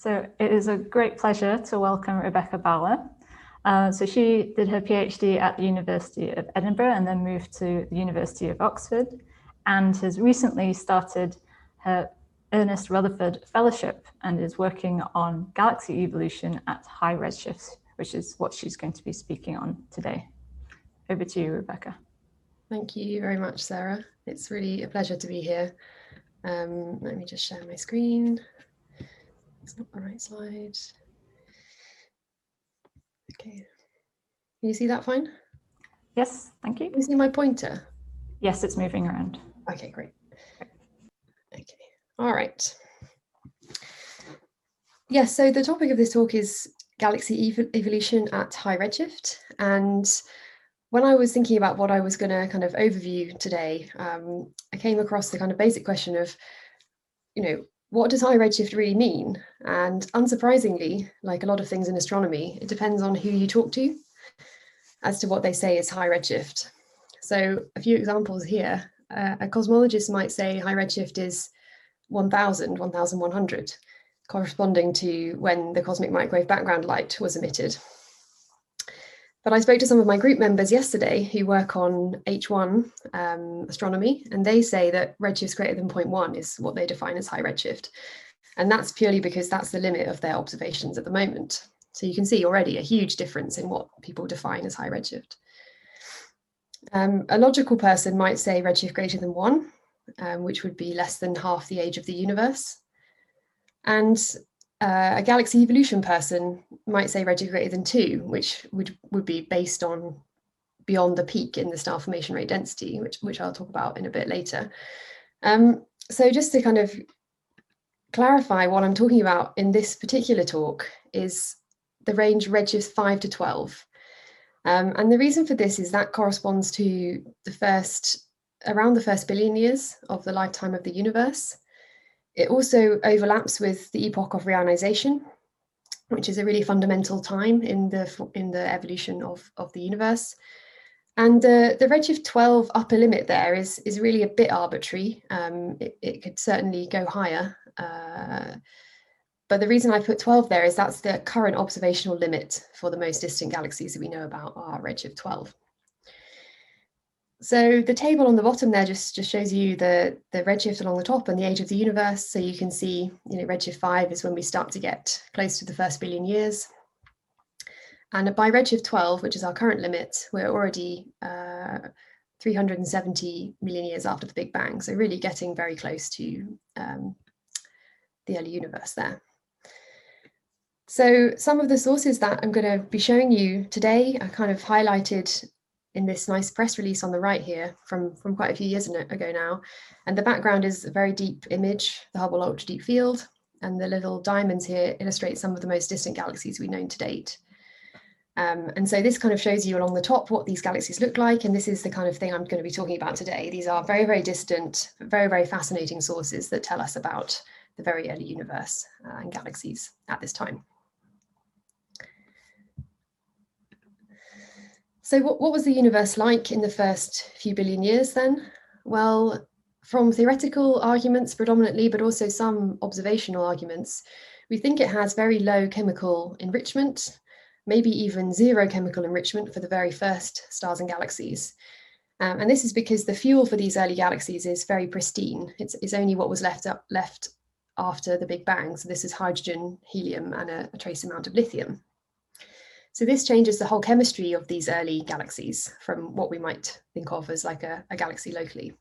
So it is a great pleasure to welcome Rebecca Bowler. Uh, so she did her PhD at the University of Edinburgh and then moved to the University of Oxford and has recently started her Ernest Rutherford Fellowship and is working on galaxy evolution at high redshifts, which is what she's going to be speaking on today. Over to you, Rebecca. Thank you very much, Sarah. It's really a pleasure to be here. Um, let me just share my screen. It's not the right slide. Okay. Can you see that fine? Yes, thank you. Can you see my pointer? Yes, it's moving around. Okay, great. Okay, all right. Yes, so the topic of this talk is galaxy ev evolution at high redshift. And when I was thinking about what I was going to kind of overview today, um, I came across the kind of basic question of, you know, what does high redshift really mean? And unsurprisingly, like a lot of things in astronomy, it depends on who you talk to as to what they say is high redshift. So a few examples here. Uh, a cosmologist might say high redshift is 1000, 1100, corresponding to when the cosmic microwave background light was emitted. But I spoke to some of my group members yesterday who work on H1 um, astronomy, and they say that redshifts greater than 0.1 is what they define as high redshift. And that's purely because that's the limit of their observations at the moment. So you can see already a huge difference in what people define as high redshift. Um, a logical person might say redshift greater than one, um, which would be less than half the age of the universe. And uh, a galaxy evolution person might say redshift greater than two, which would, would be based on beyond the peak in the star formation rate density, which, which I'll talk about in a bit later. Um, so just to kind of clarify what I'm talking about in this particular talk is the range redshifts 5 to 12. Um, and the reason for this is that corresponds to the first, around the first billion years of the lifetime of the universe. It also overlaps with the epoch of reionization, which is a really fundamental time in the in the evolution of, of the universe. And the, the redshift 12 upper limit there is, is really a bit arbitrary. Um, it, it, could certainly go higher. Uh, but the reason I put 12 there is that's the current observational limit for the most distant galaxies that we know about are redshift 12. So the table on the bottom there just, just shows you the, the redshift along the top and the age of the universe. So you can see, you know, redshift five is when we start to get close to the first billion years. And by redshift 12, which is our current limit, we're already uh, 370 million years after the Big Bang. So really getting very close to um, the early universe there. So some of the sources that I'm going to be showing you today are kind of highlighted in this nice press release on the right here from, from quite a few years ago now. And the background is a very deep image, the Hubble Ultra Deep Field, and the little diamonds here illustrate some of the most distant galaxies we've known to date. Um, and so this kind of shows you along the top what these galaxies look like. And this is the kind of thing I'm going to be talking about today. These are very, very distant, very, very fascinating sources that tell us about the very early universe uh, and galaxies at this time. So what, what was the universe like in the first few billion years then? Well, from theoretical arguments predominantly, but also some observational arguments, we think it has very low chemical enrichment, maybe even zero chemical enrichment for the very first stars and galaxies. Um, and this is because the fuel for these early galaxies is very pristine. It's, it's only what was left up, left after the Big Bang. So this is hydrogen, helium, and a, a trace amount of lithium. So this changes the whole chemistry of these early galaxies from what we might think of as like a, a galaxy locally.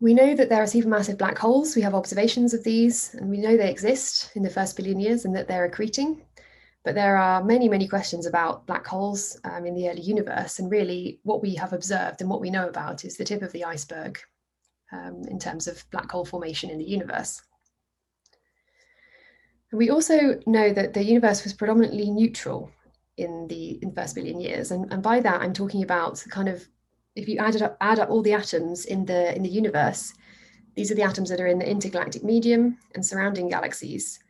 We know that there are supermassive black holes. We have observations of these, and we know they exist in the first billion years and that they're accreting. But there are many, many questions about black holes um, in the early universe. And really, what we have observed and what we know about is the tip of the iceberg um, in terms of black hole formation in the universe. We also know that the universe was predominantly neutral in the, in the first billion years. And, and by that, I'm talking about kind of, if you added up, add up all the atoms in the, in the universe, these are the atoms that are in the intergalactic medium and surrounding galaxies.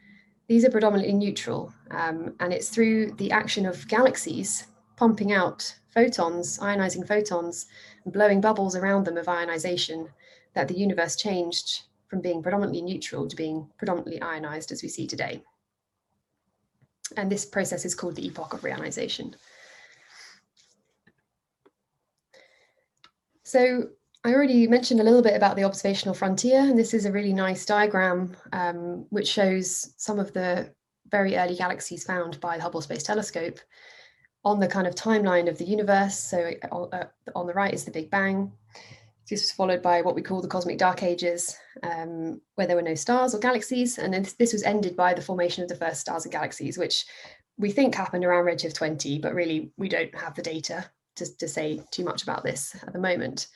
These are predominantly neutral. Um, and it's through the action of galaxies pumping out photons, ionizing photons, and blowing bubbles around them of ionization that the universe changed from being predominantly neutral to being predominantly ionized as we see today. And this process is called the epoch of reionization. So I already mentioned a little bit about the observational frontier, and this is a really nice diagram um, which shows some of the very early galaxies found by the Hubble Space Telescope on the kind of timeline of the universe. So uh, on the right is the Big Bang. This was followed by what we call the cosmic dark ages, um, where there were no stars or galaxies. And then this was ended by the formation of the first stars and galaxies, which we think happened around redshift 20, but really we don't have the data to, to say too much about this at the moment.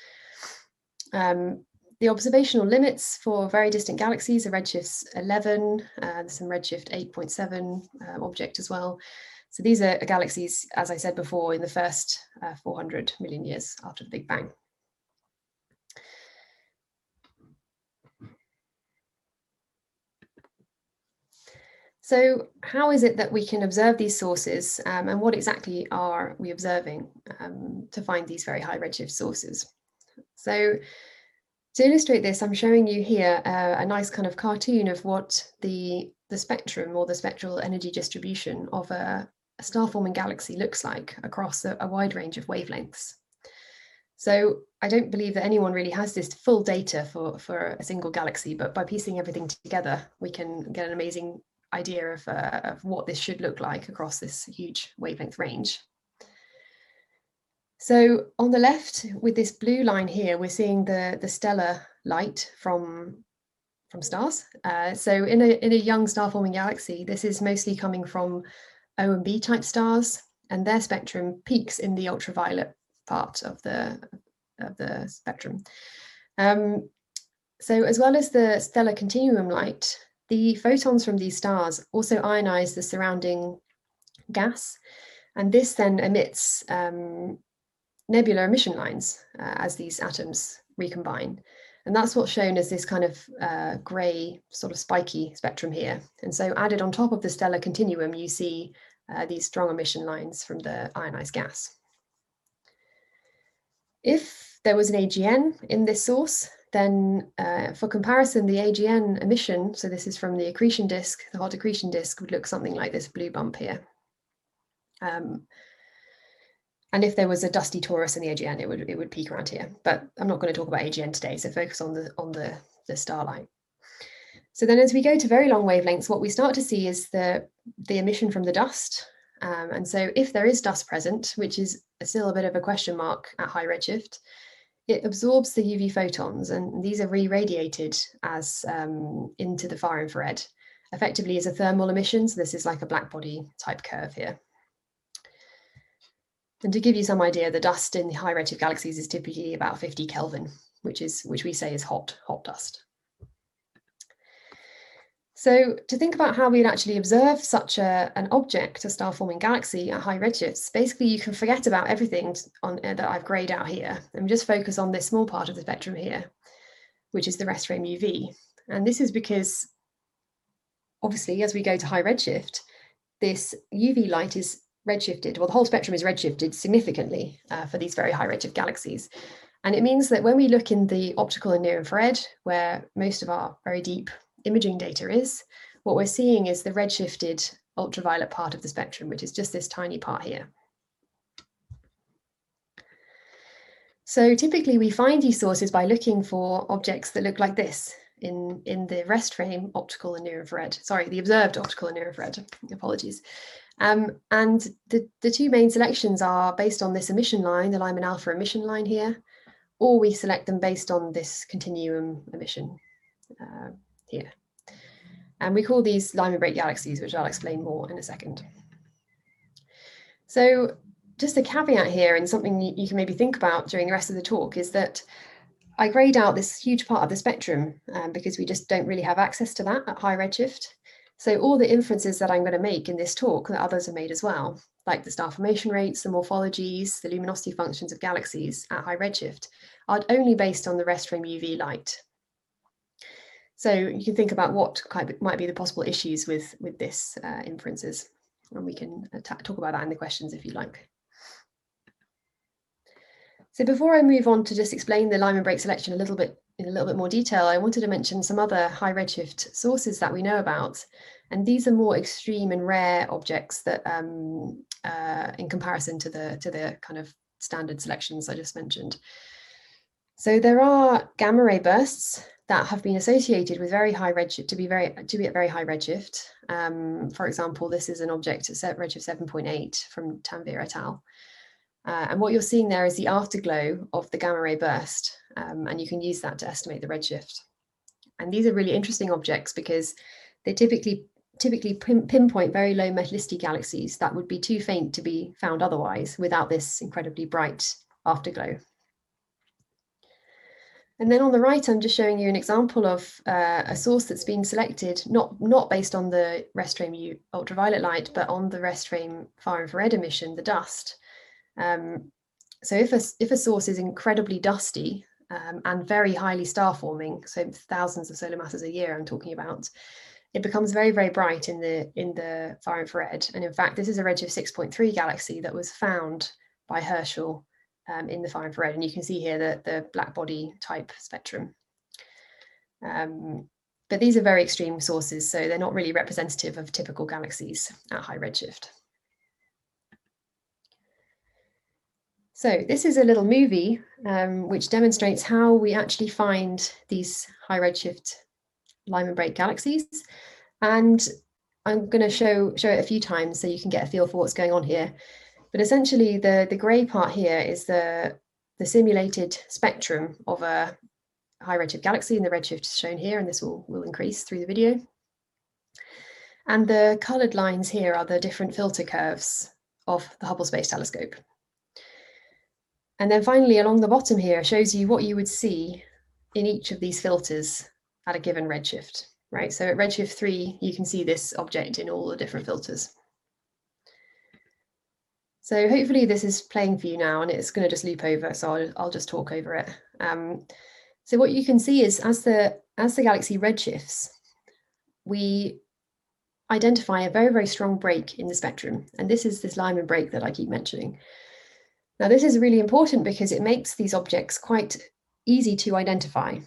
Um, the observational limits for very distant galaxies are redshifts 11, uh, some redshift 8.7 um, object as well. So these are galaxies, as I said before, in the first uh, 400 million years after the Big Bang. So how is it that we can observe these sources um, and what exactly are we observing um, to find these very high redshift sources? So to illustrate this, I'm showing you here uh, a nice kind of cartoon of what the, the spectrum or the spectral energy distribution of a, a star-forming galaxy looks like across a, a wide range of wavelengths. So I don't believe that anyone really has this full data for, for a single galaxy, but by piecing everything together, we can get an amazing idea of, uh, of what this should look like across this huge wavelength range. So on the left, with this blue line here, we're seeing the, the stellar light from, from stars. Uh, so in a, in a young star-forming galaxy, this is mostly coming from O and B type stars, and their spectrum peaks in the ultraviolet part of the, of the spectrum. Um, so as well as the stellar continuum light, the photons from these stars also ionize the surrounding gas, and this then emits um, nebular emission lines uh, as these atoms recombine. And that's what's shown as this kind of uh, grey, sort of spiky spectrum here. And so added on top of the stellar continuum, you see uh, these strong emission lines from the ionized gas. If there was an AGN in this source, then uh, for comparison, the AGN emission, so this is from the accretion disk, the hot accretion disk would look something like this blue bump here. Um, and if there was a dusty torus in the AGN, it would it would peak around here. But I'm not going to talk about AGN today, so focus on the on the, the starlight. So then as we go to very long wavelengths, what we start to see is the, the emission from the dust. Um, and so if there is dust present, which is still a bit of a question mark at high redshift, it absorbs the UV photons and these are re-radiated as um, into the far infrared, effectively as a thermal emission. So this is like a black body type curve here. And to give you some idea, the dust in the high redshift galaxies is typically about 50 Kelvin, which is which we say is hot, hot dust. So to think about how we'd actually observe such a, an object, a star-forming galaxy at high redshifts, basically you can forget about everything on, uh, that I've grayed out here and just focus on this small part of the spectrum here, which is the rest frame UV. And this is because obviously as we go to high redshift, this UV light is redshifted, well the whole spectrum is redshifted significantly uh, for these very high redshift galaxies. And it means that when we look in the optical and near infrared, where most of our very deep imaging data is, what we're seeing is the redshifted ultraviolet part of the spectrum, which is just this tiny part here. So typically we find these sources by looking for objects that look like this in, in the rest frame optical and near infrared, sorry, the observed optical and near infrared, apologies. Um, and the, the two main selections are based on this emission line, the Lyman alpha emission line here, or we select them based on this continuum emission. Uh, here. And we call these Lyman break galaxies, which I'll explain more in a second. So just a caveat here and something you can maybe think about during the rest of the talk is that I grayed out this huge part of the spectrum um, because we just don't really have access to that at high redshift. So all the inferences that I'm going to make in this talk that others have made as well, like the star formation rates, the morphologies, the luminosity functions of galaxies at high redshift, are only based on the rest frame UV light. So you can think about what might be the possible issues with, with this uh, inferences, and we can talk about that in the questions if you like. So before I move on to just explain the Lyman break selection a little bit in a little bit more detail, I wanted to mention some other high redshift sources that we know about. And these are more extreme and rare objects that um, uh, in comparison to the, to the kind of standard selections I just mentioned. So there are gamma ray bursts that have been associated with very high redshift to be very to be at very high redshift. Um, for example, this is an object at redshift 7.8 from Tanvir et al. Uh, and what you're seeing there is the afterglow of the gamma ray burst, um, and you can use that to estimate the redshift. And these are really interesting objects because they typically typically pin pinpoint very low metallicity galaxies that would be too faint to be found otherwise without this incredibly bright afterglow. And then on the right, I'm just showing you an example of uh, a source that's been selected, not, not based on the restframe U ultraviolet light, but on the restframe far infrared emission, the dust. Um, so if a, if a source is incredibly dusty um, and very highly star forming, so thousands of solar masses a year I'm talking about, it becomes very, very bright in the in the far infrared. And in fact, this is a redshift 6.3 galaxy that was found by Herschel um, in the far infrared. And you can see here the, the black body type spectrum. Um, but these are very extreme sources, so they're not really representative of typical galaxies at high redshift. So this is a little movie um, which demonstrates how we actually find these high redshift Lyman break galaxies. And I'm going to show, show it a few times so you can get a feel for what's going on here. But essentially the, the gray part here is the, the simulated spectrum of a high redshift galaxy and the redshift is shown here and this will, will increase through the video. And the colored lines here are the different filter curves of the Hubble Space Telescope. And then finally along the bottom here shows you what you would see in each of these filters at a given redshift, right? So at redshift three, you can see this object in all the different filters. So hopefully this is playing for you now and it's going to just loop over. So I'll, I'll just talk over it. Um, so what you can see is as the, as the galaxy redshifts, we identify a very, very strong break in the spectrum. And this is this Lyman break that I keep mentioning. Now, this is really important because it makes these objects quite easy to identify.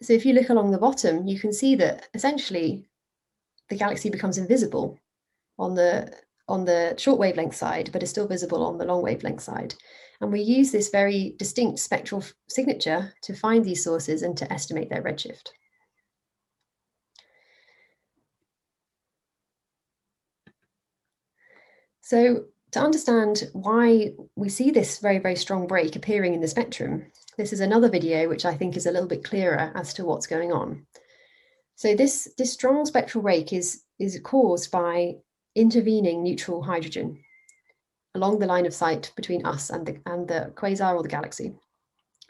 So if you look along the bottom, you can see that essentially the galaxy becomes invisible on the on the short wavelength side, but is still visible on the long wavelength side. And we use this very distinct spectral signature to find these sources and to estimate their redshift. So to understand why we see this very, very strong break appearing in the spectrum, this is another video which I think is a little bit clearer as to what's going on. So this, this strong spectral break is, is caused by intervening neutral hydrogen along the line of sight between us and the, and the quasar or the galaxy.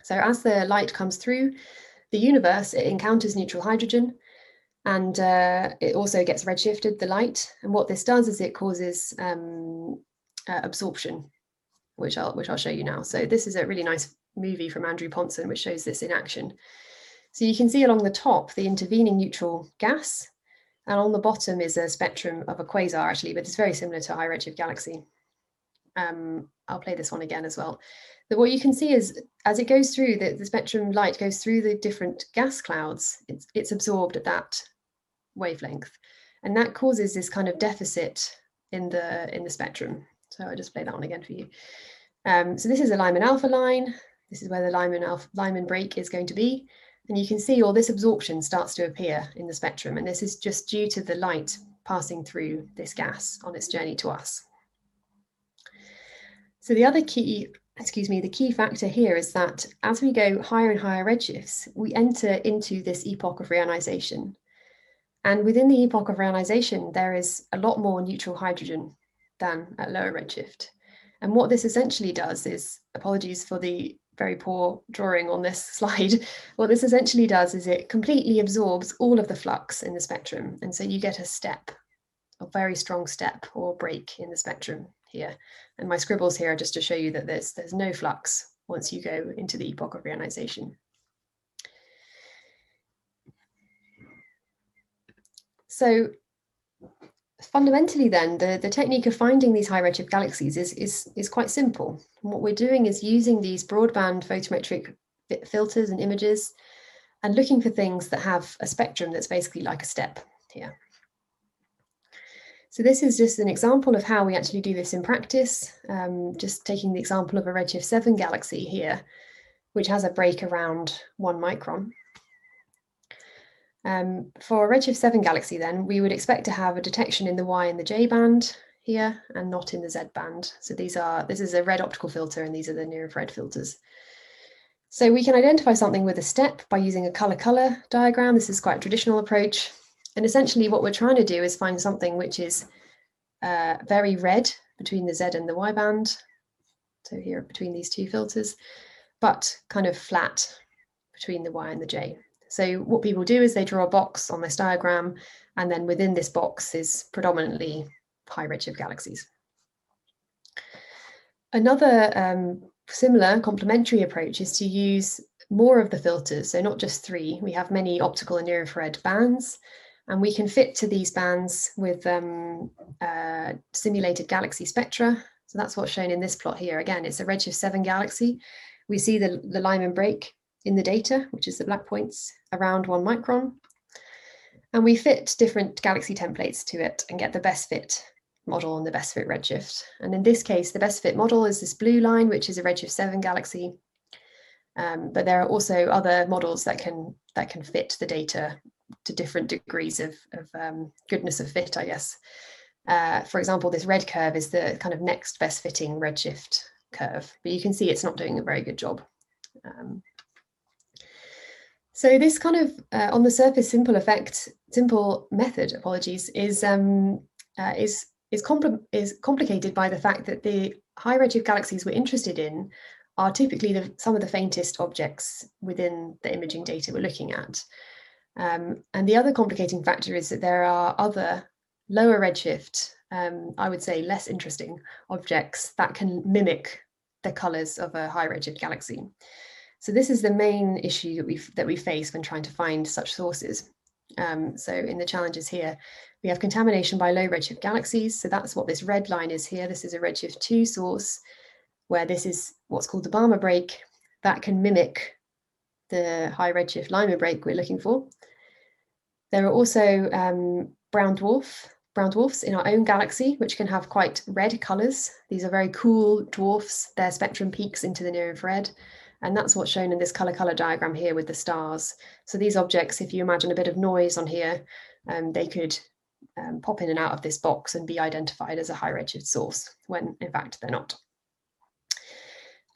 So as the light comes through the universe, it encounters neutral hydrogen and uh, it also gets redshifted, the light. And what this does is it causes um, uh, absorption, which I'll, which I'll show you now. So this is a really nice movie from Andrew Pontzen, which shows this in action. So you can see along the top, the intervening neutral gas, and on the bottom is a spectrum of a quasar actually, but it's very similar to a high redshift galaxy. Um, I'll play this one again as well. But what you can see is as it goes through, the, the spectrum light goes through the different gas clouds, it's, it's absorbed at that wavelength. And that causes this kind of deficit in the in the spectrum. So I'll just play that one again for you. Um, so this is a Lyman alpha line. This is where the Lyman, alpha, Lyman break is going to be. And you can see all this absorption starts to appear in the spectrum. And this is just due to the light passing through this gas on its journey to us. So the other key, excuse me, the key factor here is that as we go higher and higher redshifts, we enter into this epoch of reionization. And within the epoch of reionization, there is a lot more neutral hydrogen than at lower redshift. And what this essentially does is, apologies for the very poor drawing on this slide, what this essentially does is it completely absorbs all of the flux in the spectrum. And so you get a step, a very strong step or break in the spectrum here. And my scribbles here are just to show you that there's, there's no flux once you go into the epoch of reionization. So fundamentally then the, the technique of finding these high redshift galaxies is, is, is quite simple. And what we're doing is using these broadband photometric filters and images and looking for things that have a spectrum that's basically like a step here. So this is just an example of how we actually do this in practice. Um, just taking the example of a Redshift 7 galaxy here, which has a break around one micron. Um, for a Redshift 7 galaxy then, we would expect to have a detection in the Y and the J band here and not in the Z band. So these are, this is a red optical filter and these are the near infrared filters. So we can identify something with a step by using a color color diagram. This is quite a traditional approach. And essentially what we're trying to do is find something which is uh, very red between the Z and the Y band. So here between these two filters, but kind of flat between the Y and the J. So what people do is they draw a box on this diagram, and then within this box is predominantly high redshift galaxies. Another um, similar complementary approach is to use more of the filters, so not just three. We have many optical and near infrared bands, and we can fit to these bands with um, uh, simulated galaxy spectra. So that's what's shown in this plot here. Again, it's a Redshift 7 galaxy. We see the, the Lyman break in the data, which is the black points, around one micron. And we fit different galaxy templates to it and get the best fit model and the best fit redshift. And in this case, the best fit model is this blue line, which is a Redshift 7 galaxy. Um, but there are also other models that can that can fit the data to different degrees of, of um, goodness of fit, I guess. Uh, for example, this red curve is the kind of next best fitting redshift curve, but you can see it's not doing a very good job. Um, so this kind of uh, on the surface simple effect, simple method, apologies, is um, uh, is is, compl is complicated by the fact that the high redshift galaxies we're interested in are typically the, some of the faintest objects within the imaging data we're looking at. Um, and the other complicating factor is that there are other lower redshift, um, I would say less interesting objects that can mimic the colors of a high redshift galaxy. So this is the main issue that we that we face when trying to find such sources. Um, so in the challenges here, we have contamination by low redshift galaxies. So that's what this red line is here. This is a redshift 2 source, where this is what's called the Balmer break that can mimic the high redshift Lyman break we're looking for. There are also um, brown dwarf brown dwarfs in our own galaxy, which can have quite red colors. These are very cool dwarfs. Their spectrum peaks into the near infrared. And that's what's shown in this color color diagram here with the stars. So these objects, if you imagine a bit of noise on here, um, they could um, pop in and out of this box and be identified as a high redshift source when in fact they're not.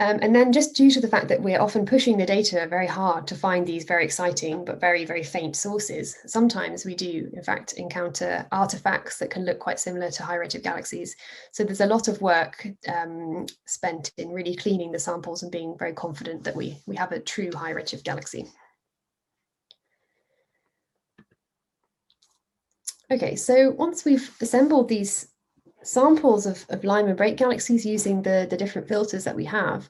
Um, and then just due to the fact that we're often pushing the data very hard to find these very exciting but very, very faint sources, sometimes we do in fact encounter artifacts that can look quite similar to high redshift galaxies. So there's a lot of work um, spent in really cleaning the samples and being very confident that we, we have a true high redshift galaxy. Okay, so once we've assembled these samples of, of Lyman break galaxies using the, the different filters that we have,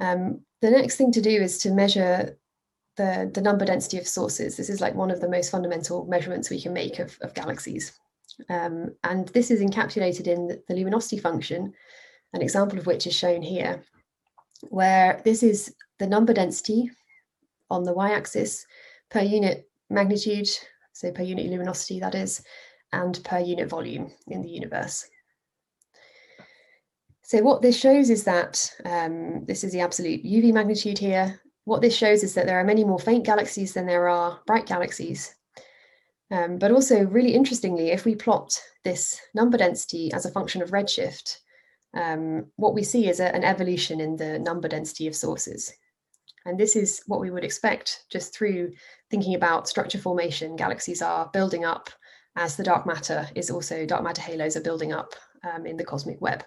um, the next thing to do is to measure the, the number density of sources. This is like one of the most fundamental measurements we can make of, of galaxies. Um, and this is encapsulated in the, the luminosity function, an example of which is shown here, where this is the number density on the y-axis per unit magnitude, so per unit luminosity that is, and per unit volume in the universe. So what this shows is that, um, this is the absolute UV magnitude here. What this shows is that there are many more faint galaxies than there are bright galaxies. Um, but also really interestingly, if we plot this number density as a function of redshift, um, what we see is a, an evolution in the number density of sources. And this is what we would expect just through thinking about structure formation. Galaxies are building up as the dark matter is also, dark matter halos are building up um, in the cosmic web.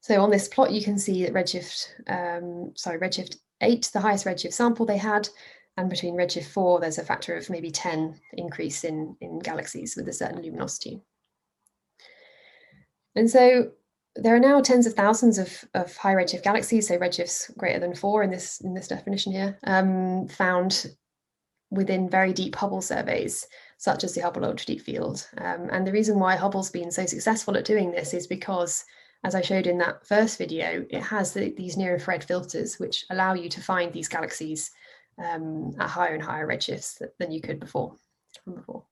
So on this plot, you can see that redshift, um, sorry, redshift 8, the highest redshift sample they had, and between redshift 4, there's a factor of maybe 10 increase in, in galaxies with a certain luminosity. And so there are now tens of thousands of, of high redshift galaxies, so redshifts greater than four in this in this definition here, um, found within very deep Hubble surveys such as the Hubble Ultra Deep Field. Um, and the reason why Hubble's been so successful at doing this is because as I showed in that first video, it has the, these near infrared filters which allow you to find these galaxies um, at higher and higher redshifts than you could before. before.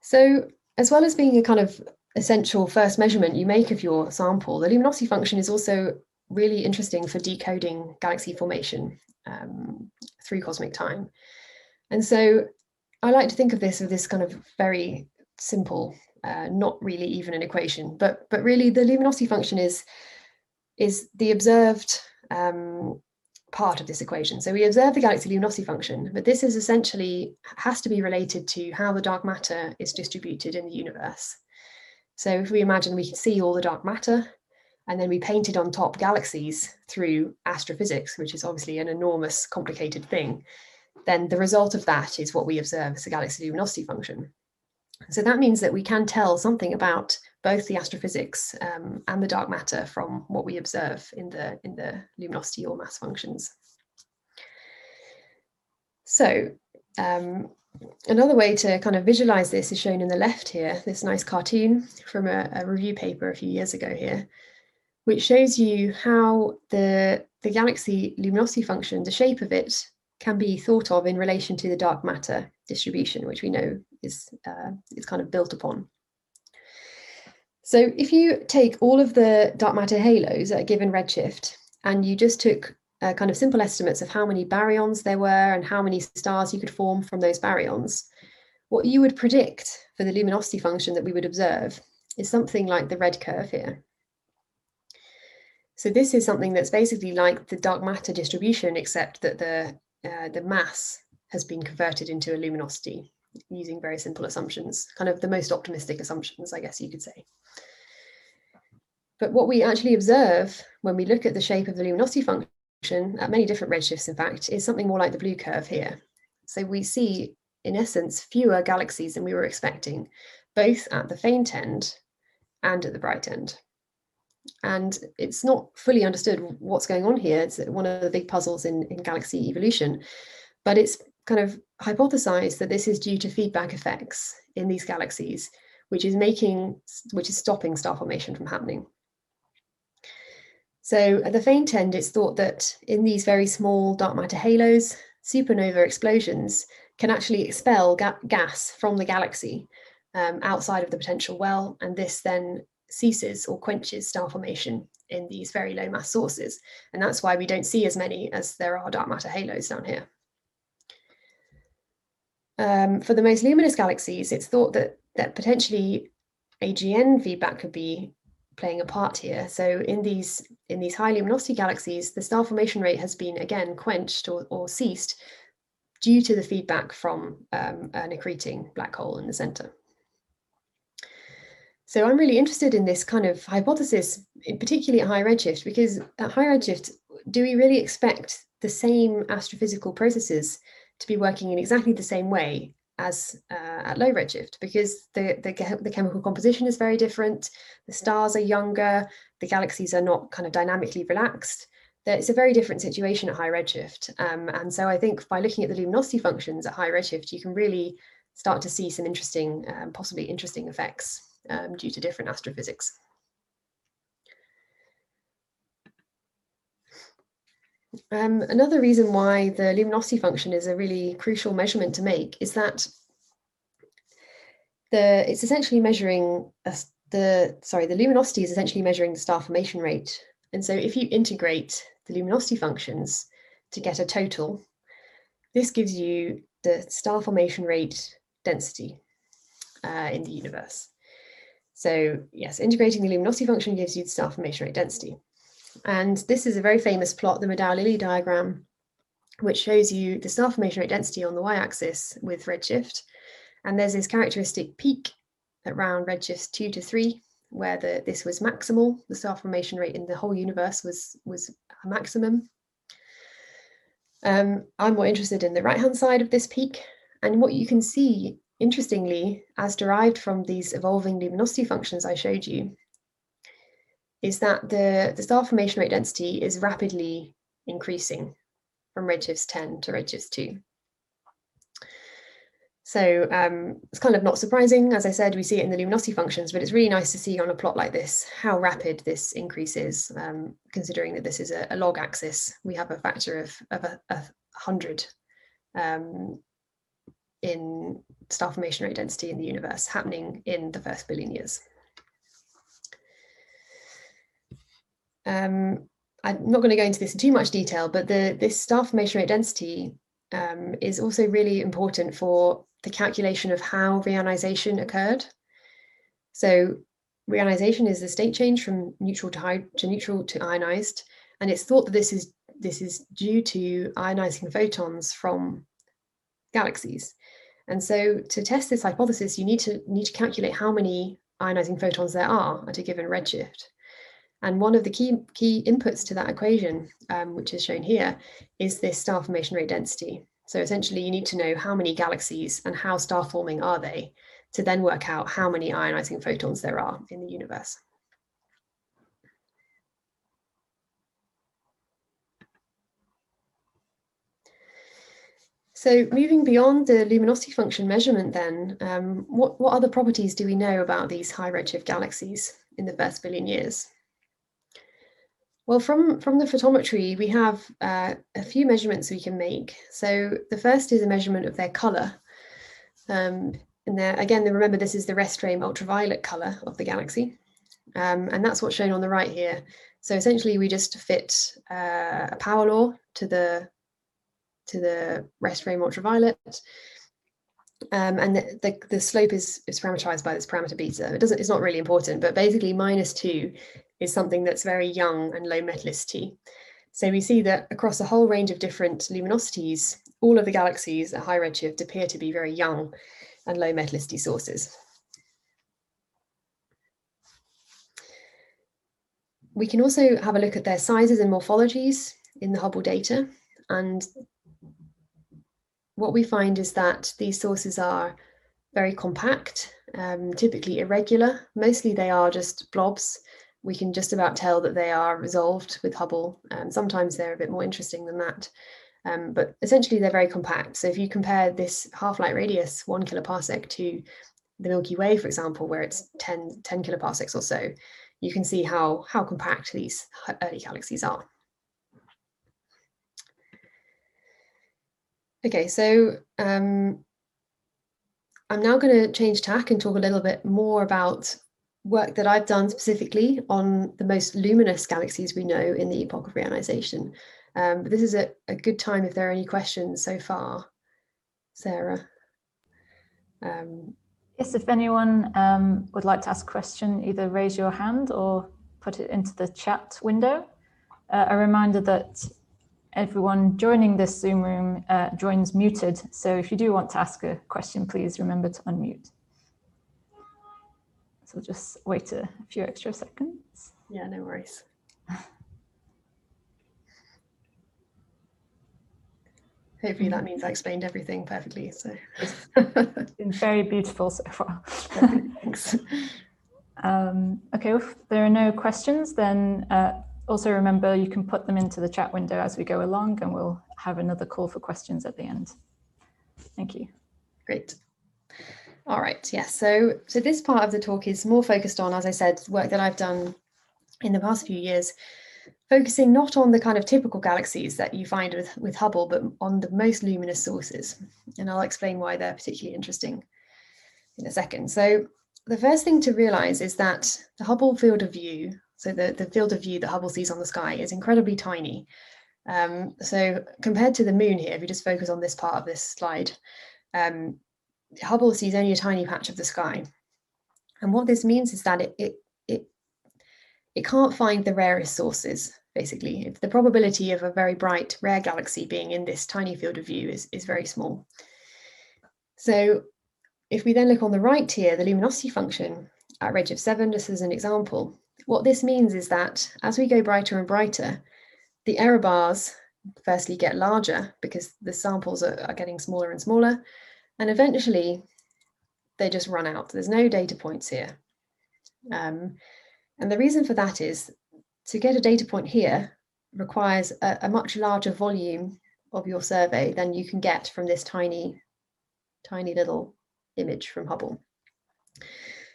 So as well as being a kind of essential first measurement you make of your sample, the luminosity function is also really interesting for decoding galaxy formation um, through cosmic time. And so I like to think of this as this kind of very simple, uh, not really even an equation, but but really the luminosity function is is the observed um, part of this equation. So we observe the galaxy luminosity function, but this is essentially has to be related to how the dark matter is distributed in the universe. So if we imagine we can see all the dark matter and then we painted on top galaxies through astrophysics, which is obviously an enormous complicated thing, then the result of that is what we observe as a galaxy luminosity function. So that means that we can tell something about both the astrophysics um, and the dark matter from what we observe in the, in the luminosity or mass functions. So um, another way to kind of visualize this is shown in the left here, this nice cartoon from a, a review paper a few years ago here, which shows you how the, the galaxy luminosity function, the shape of it, can be thought of in relation to the dark matter distribution, which we know is, uh, is kind of built upon. So if you take all of the dark matter halos at a given redshift and you just took uh, kind of simple estimates of how many baryons there were and how many stars you could form from those baryons, what you would predict for the luminosity function that we would observe is something like the red curve here. So this is something that's basically like the dark matter distribution, except that the, uh, the mass has been converted into a luminosity using very simple assumptions, kind of the most optimistic assumptions, I guess you could say. But what we actually observe when we look at the shape of the luminosity function at many different redshifts, in fact, is something more like the blue curve here. So we see, in essence, fewer galaxies than we were expecting, both at the faint end and at the bright end. And it's not fully understood what's going on here. It's one of the big puzzles in, in galaxy evolution, but it's kind of hypothesized that this is due to feedback effects in these galaxies, which is making, which is stopping star formation from happening. So at the faint end, it's thought that in these very small dark matter halos, supernova explosions can actually expel ga gas from the galaxy um, outside of the potential well, and this then ceases or quenches star formation in these very low mass sources. And that's why we don't see as many as there are dark matter halos down here. Um, for the most luminous galaxies, it's thought that, that potentially AGN feedback could be playing a part here. So in these in these high luminosity galaxies, the star formation rate has been again quenched or, or ceased due to the feedback from um, an accreting black hole in the center. So I'm really interested in this kind of hypothesis, particularly at high redshift, because at high redshift, do we really expect the same astrophysical processes to be working in exactly the same way as uh, at low redshift because the, the, the chemical composition is very different the stars are younger the galaxies are not kind of dynamically relaxed. It's a very different situation at high redshift um, and so i think by looking at the luminosity functions at high redshift you can really start to see some interesting um, possibly interesting effects um, due to different astrophysics Um, another reason why the luminosity function is a really crucial measurement to make is that the it's essentially measuring a, the sorry the luminosity is essentially measuring the star formation rate. And so if you integrate the luminosity functions to get a total, this gives you the star formation rate density uh, in the universe. So yes, integrating the luminosity function gives you the star formation rate density. And this is a very famous plot, the Madau-Lilly diagram, which shows you the star formation rate density on the y-axis with redshift. And there's this characteristic peak around redshift two to three, where the, this was maximal. The star formation rate in the whole universe was, was a maximum. Um, I'm more interested in the right-hand side of this peak. And what you can see, interestingly, as derived from these evolving luminosity functions I showed you, is that the, the star formation rate density is rapidly increasing from redshifts 10 to redshifts 2. So um, it's kind of not surprising, as I said, we see it in the luminosity functions, but it's really nice to see on a plot like this how rapid this increase is, um, considering that this is a, a, log axis. We have a factor of, of a, a hundred um, in star formation rate density in the universe happening in the first billion years. Um, I'm not going to go into this in too much detail, but the this star formation rate density um, is also really important for the calculation of how reionization occurred. So reionization is the state change from neutral to, to neutral to ionized, and it's thought that this is this is due to ionizing photons from galaxies. And so to test this hypothesis, you need to need to calculate how many ionizing photons there are at a given redshift. And one of the key, key inputs to that equation, um, which is shown here, is this star formation rate density. So essentially you need to know how many galaxies and how star forming are they to then work out how many ionizing photons there are in the universe. So moving beyond the luminosity function measurement then, um, what, what other properties do we know about these high redshift galaxies in the first billion years? Well, from, from the photometry, we have uh, a few measurements we can make. So the first is a measurement of their color. Um, and there, again, remember this is the restframe ultraviolet color of the galaxy. Um, and that's what's shown on the right here. So essentially we just fit uh, a power law to the to the restframe ultraviolet. Um, and the, the, the, slope is, is parameterized by this parameter beta. It doesn't, it's not really important, but basically minus two is something that's very young and low metallicity. So we see that across a whole range of different luminosities, all of the galaxies at high redshift appear to be very young and low metallicity sources. We can also have a look at their sizes and morphologies in the Hubble data. And what we find is that these sources are very compact, um, typically irregular. Mostly they are just blobs we can just about tell that they are resolved with Hubble. Um, sometimes they're a bit more interesting than that. Um, but essentially they're very compact. So if you compare this half-light radius, one kiloparsec, to the Milky Way, for example, where it's 10, 10 kiloparsecs or so, you can see how, how compact these early galaxies are. Okay, so um, I'm now going to change tack and talk a little bit more about work that I've done specifically on the most luminous galaxies we know in the epoch of reionization. Um, but this is a, a, good time if there are any questions so far. Sarah. Um, yes, if anyone um, would like to ask a question, either raise your hand or put it into the chat window. Uh, a reminder that everyone joining this Zoom room uh, joins muted. So if you do want to ask a question, please remember to unmute. So just wait a few extra seconds. Yeah, no worries. Hopefully that means I explained everything perfectly. So it's been very beautiful so far. Thanks. Um, okay, if there are no questions, then uh, also remember you can put them into the chat window as we go along and we'll have another call for questions at the end. Thank you. Great. All right, yes. So, so this part of the talk is more focused on, as I said, work that I've done in the past few years, focusing not on the kind of typical galaxies that you find with, with Hubble, but on the most luminous sources. And I'll explain why they're particularly interesting in a second. So the first thing to realize is that the Hubble field of view, so the, the field of view that Hubble sees on the sky is incredibly tiny. Um, so compared to the moon here, if you just focus on this part of this slide, um, Hubble sees only a tiny patch of the sky. And what this means is that it, it, it, it can't find the rarest sources, basically. If the probability of a very bright, rare galaxy being in this tiny field of view is, is very small. So if we then look on the right here, the luminosity function at redshift 7, just as an example, what this means is that as we go brighter and brighter, the error bars firstly get larger because the samples are, are getting smaller and smaller, and eventually they just run out. There's no data points here. Um, and the reason for that is to get a data point here requires a, a, much larger volume of your survey than you can get from this tiny tiny little image from Hubble.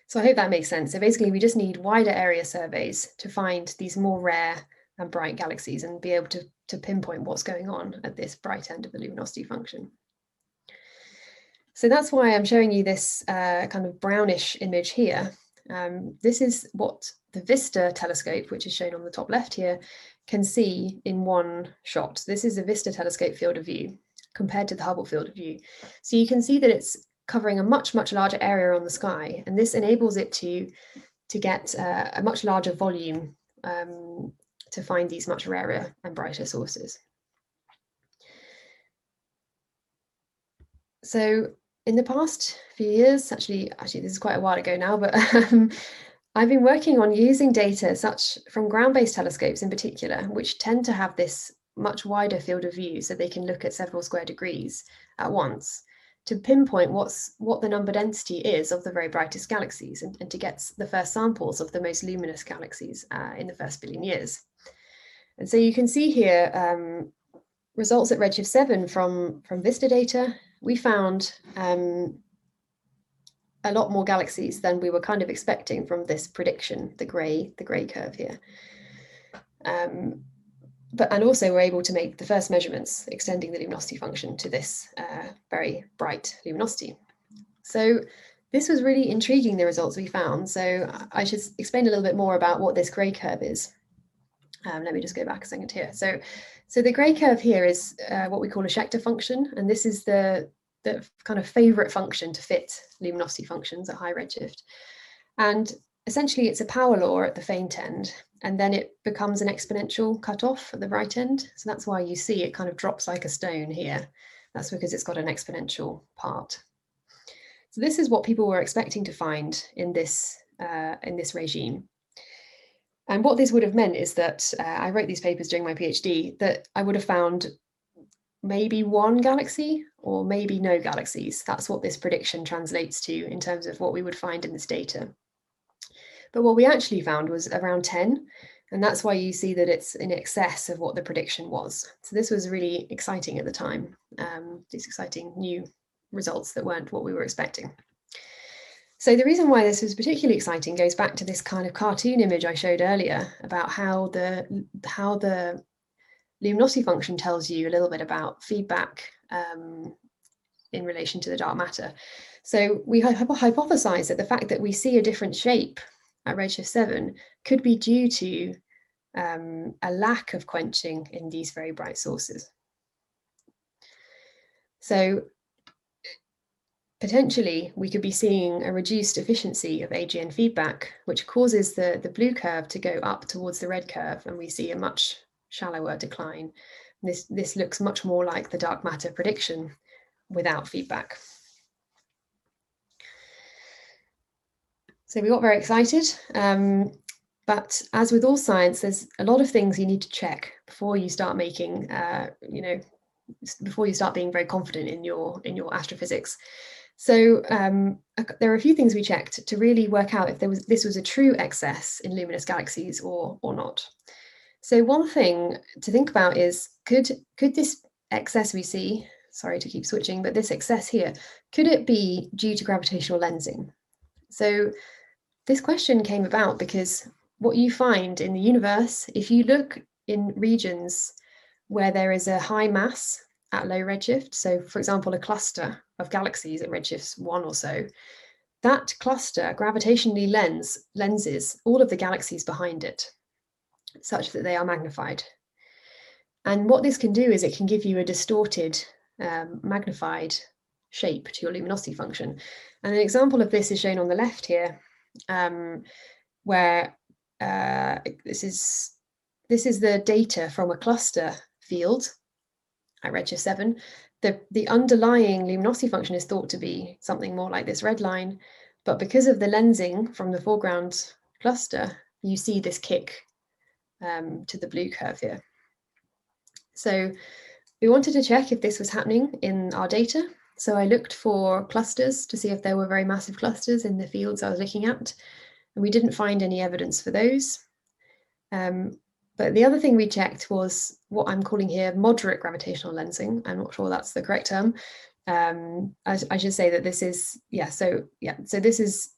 So I hope that makes sense. So basically, we just need wider area surveys to find these more rare and bright galaxies and be able to, to pinpoint what's going on at this bright end of the luminosity function. So that's why I'm showing you this uh, kind of brownish image here. Um, this is what the VISTA telescope, which is shown on the top left here, can see in one shot. This is a VISTA telescope field of view compared to the Hubble field of view. So you can see that it's covering a much, much larger area on the sky, and this enables it to, to get uh, a much larger volume um, to find these much rarer and brighter sources. So in the past few years, actually, actually this is quite a while ago now, but um, I've been working on using data such from ground-based telescopes in particular, which tend to have this much wider field of view so they can look at several square degrees at once to pinpoint what's what the number density is of the very brightest galaxies and, and to get the first samples of the most luminous galaxies uh, in the first billion years. And so you can see here um, results at Redshift 7 from, from VISTA data. We found um, a lot more galaxies than we were kind of expecting from this prediction, the grey, the grey curve here. Um, but and also we're able to make the first measurements extending the luminosity function to this uh, very bright luminosity. So this was really intriguing, the results we found. So I should explain a little bit more about what this grey curve is. Um, let me just go back a second here. So, so the grey curve here is uh, what we call a Schechter function, and this is the, the kind of favorite function to fit luminosity functions at high redshift. And essentially it's a power law at the faint end and then it becomes an exponential cutoff at the right end. So that's why you see it kind of drops like a stone here. That's because it's got an exponential part. So this is what people were expecting to find in this, uh, in this regime. And what this would have meant is that uh, I wrote these papers during my PhD that I would have found maybe one galaxy or maybe no galaxies. That's what this prediction translates to in terms of what we would find in this data. But what we actually found was around 10. And that's why you see that it's in excess of what the prediction was. So this was really exciting at the time, um, these exciting new results that weren't what we were expecting. So the reason why this was particularly exciting goes back to this kind of cartoon image I showed earlier about how the how the luminosity function tells you a little bit about feedback um, in relation to the dark matter. So we hypothesized that the fact that we see a different shape at redshift 7 could be due to um, a lack of quenching in these very bright sources. So potentially we could be seeing a reduced efficiency of AGN feedback, which causes the, the blue curve to go up towards the red curve and we see a much shallower decline. This, this looks much more like the dark matter prediction without feedback. So we got very excited. Um, but as with all science, there's a lot of things you need to check before you start making, uh, you know, before you start being very confident in your in your astrophysics. So um, there are a few things we checked to really work out if there was this was a true excess in luminous galaxies or or not. So one thing to think about is could could this excess we see, sorry to keep switching, but this excess here, could it be due to gravitational lensing? So this question came about because what you find in the universe, if you look in regions where there is a high mass at low redshift, so for example, a cluster of galaxies at redshifts one or so, that cluster gravitationally lens lenses all of the galaxies behind it such that they are magnified. And what this can do is it can give you a distorted, um, magnified shape to your luminosity function. And an example of this is shown on the left here um, where uh, this is this is the data from a cluster field at redshift 7. The, the underlying luminosity function is thought to be something more like this red line, but because of the lensing from the foreground cluster, you see this kick um, to the blue curve here. So we wanted to check if this was happening in our data. So I looked for clusters to see if there were very massive clusters in the fields I was looking at, and we didn't find any evidence for those. Um, but the other thing we checked was what I'm calling here moderate gravitational lensing. I'm not sure that's the correct term, um, I, I should say that this is, yeah, so yeah, so this is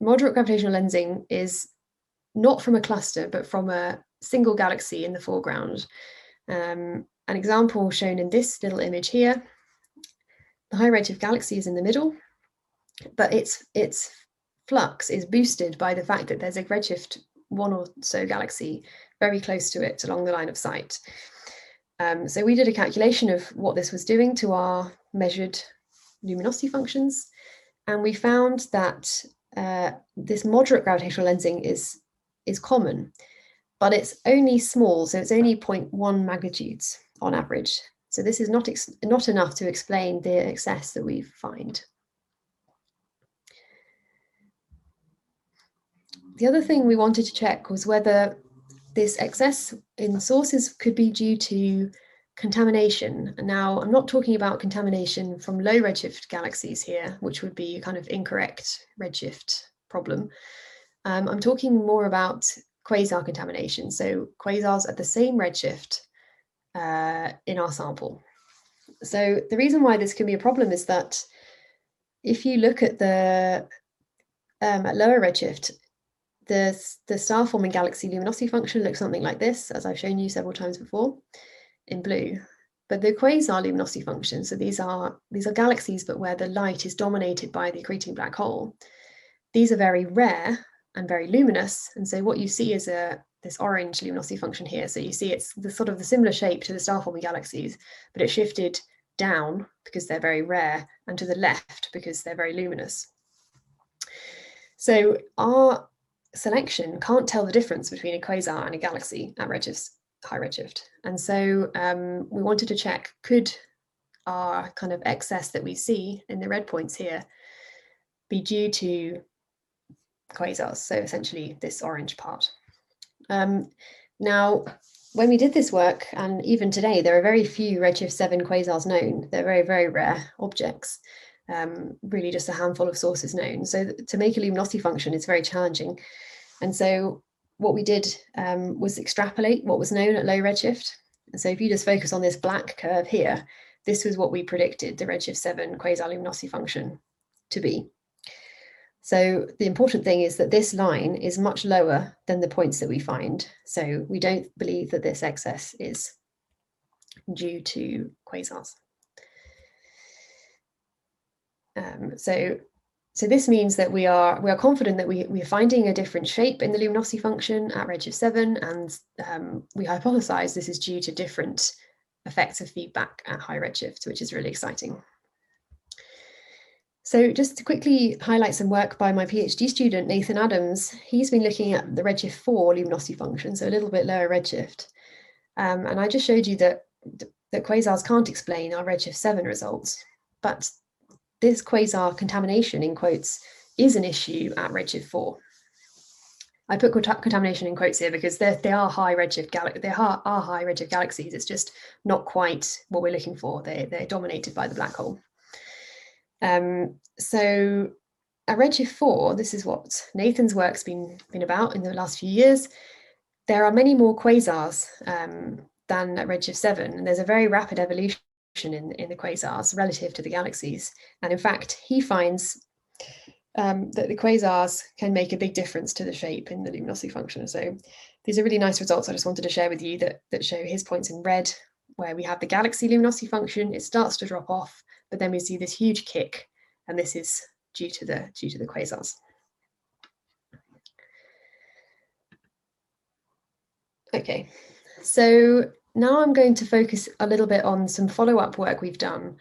moderate gravitational lensing is not from a cluster, but from a single galaxy in the foreground. Um, an example shown in this little image here, the high redshift galaxy is in the middle, but its, its flux is boosted by the fact that there's a redshift one or so galaxy very close to it along the line of sight. Um, so we did a calculation of what this was doing to our measured luminosity functions, and we found that uh, this moderate gravitational lensing is, is common, but it's only small, so it's only 0.1 magnitudes on average. So this is not, not enough to explain the excess that we find. The other thing we wanted to check was whether this excess in sources could be due to contamination. And now, I'm not talking about contamination from low redshift galaxies here, which would be a kind of incorrect redshift problem. Um, I'm talking more about quasar contamination. So quasars at the same redshift uh, in our sample. So the reason why this can be a problem is that if you look at the um, at lower redshift, the, the star forming galaxy luminosity function looks something like this, as I've shown you several times before in blue. But the quasar luminosity function, so these are these are galaxies, but where the light is dominated by the accreting black hole. These are very rare and very luminous. And so what you see is a this orange luminosity function here. So you see it's the sort of the similar shape to the star forming galaxies, but it shifted down because they're very rare and to the left because they're very luminous. So our selection can't tell the difference between a quasar and a galaxy at redshift, high redshift. And so um, we wanted to check, could our kind of excess that we see in the red points here be due to quasars? So essentially this orange part. Um, now, when we did this work, and even today, there are very few Redshift 7 quasars known. They're very, very rare objects, um, really just a handful of sources known. So to make a luminosity function is very challenging. And so what we did um, was extrapolate what was known at low redshift. And so if you just focus on this black curve here, this was what we predicted the redshift 7 quasar luminosity function to be. So the important thing is that this line is much lower than the points that we find. So we don't believe that this excess is due to quasars. Um, so so this means that we are we are confident that we, we are finding a different shape in the luminosity function at redshift 7, and um, we hypothesize this is due to different effects of feedback at high redshift, which is really exciting. So just to quickly highlight some work by my PhD student, Nathan Adams, he's been looking at the redshift 4 luminosity function, so a little bit lower redshift. Um, and I just showed you that, that quasars can't explain our redshift 7 results, but this quasar contamination in quotes is an issue at redshift 4. I put contamination in quotes here because they are high redshift gal- they are, are high redshift galaxies. It's just not quite what we're looking for. They they're dominated by the black hole. Um, so at redshift 4, this is what Nathan's work's been been about in the last few years. There are many more quasars um, than at redshift 7, and there's a very rapid evolution in, in the quasars relative to the galaxies. And in fact, he finds um, that the quasars can make a big difference to the shape in the luminosity function. So these are really nice results I just wanted to share with you that, that show his points in red, where we have the galaxy luminosity function, it starts to drop off, but then we see this huge kick, and this is due to the due to the quasars. Okay, so now I'm going to focus a little bit on some follow-up work we've done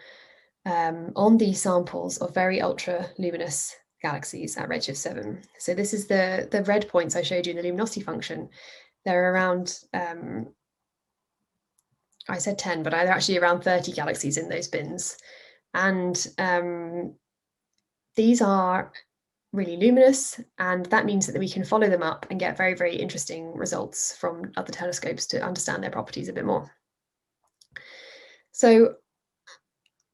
um, on these samples of very ultra luminous galaxies at redshift 7. So this is the, the red points I showed you in the luminosity function. They're around, um, I said 10, but they're actually around 30 galaxies in those bins. And um, these are really luminous and that means that we can follow them up and get very very interesting results from other telescopes to understand their properties a bit more. So